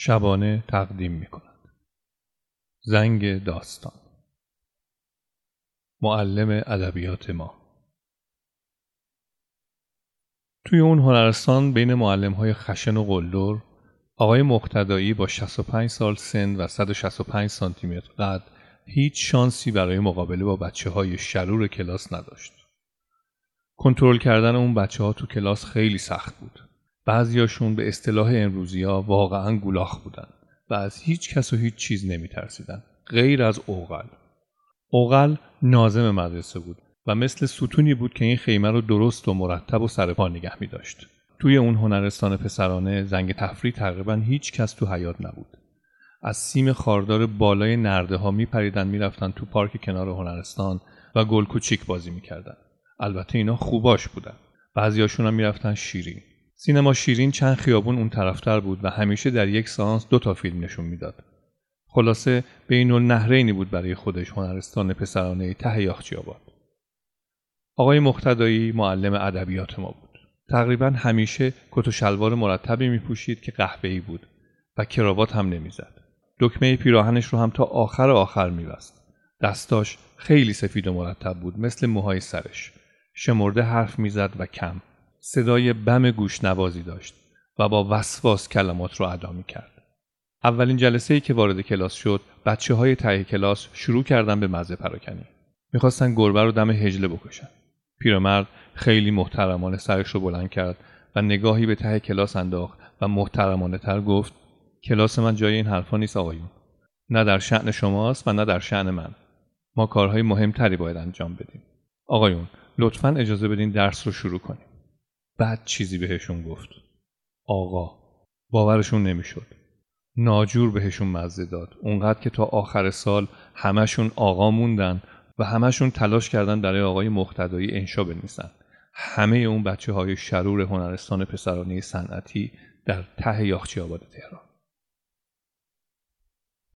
شبانه تقدیم می کند. زنگ داستان معلم ادبیات ما توی اون هنرستان بین معلم های خشن و قلدر آقای مقتدایی با 65 سال سن و 165 سانتی متر قد هیچ شانسی برای مقابله با بچه های شرور کلاس نداشت. کنترل کردن اون بچه ها تو کلاس خیلی سخت بود. بعضیاشون به اصطلاح امروزی ها واقعا گولاخ بودن و از هیچ کس و هیچ چیز نمی ترسیدن. غیر از اوغل. اوغل نازم مدرسه بود و مثل ستونی بود که این خیمه رو درست و مرتب و سرپا نگه می داشت. توی اون هنرستان پسرانه زنگ تفریح تقریبا هیچ کس تو حیات نبود. از سیم خاردار بالای نرده ها می پریدن می رفتن تو پارک کنار هنرستان و گل کوچیک بازی می کردن. البته اینا خوباش بودن. بعضیاشون هم می‌رفتن شیرین. سینما شیرین چند خیابون اون طرفتر بود و همیشه در یک سانس دو تا فیلم نشون می‌داد. خلاصه بین النهرینی بود برای خودش هنرستان پسرانه ته یاخچی آباد. آقای مقتدایی معلم ادبیات ما بود. تقریبا همیشه کت و شلوار مرتبی می پوشید که قهوه‌ای بود و کراوات هم نمی‌زد. دکمه پیراهنش رو هم تا آخر آخر میبست. دستاش خیلی سفید و مرتب بود مثل موهای سرش. شمرده حرف می‌زد و کم. صدای بم گوش نوازی داشت و با وسواس کلمات رو ادا می کرد. اولین جلسه ای که وارد کلاس شد بچه های ته کلاس شروع کردن به مزه پراکنی. می‌خواستن گربه رو دم هجله بکشن. پیرمرد خیلی محترمانه سرش رو بلند کرد و نگاهی به ته کلاس انداخت و محترمانه تر گفت کلاس من جای این حرفا نیست آقایون. نه در شعن شماست و نه در شعن من. ما کارهای مهمتری باید انجام بدیم. آقایون لطفا اجازه بدین درس رو شروع کنیم. بعد چیزی بهشون گفت. آقا باورشون نمی‌شد. ناجور بهشون مزه داد. اونقدر که تا آخر سال همشون آقا موندن و همشون تلاش کردن برای آقای مختدایی انشا بنویسن. همه اون بچه های شرور هنرستان پسرانه صنعتی در ته یاخچی آباد تهران.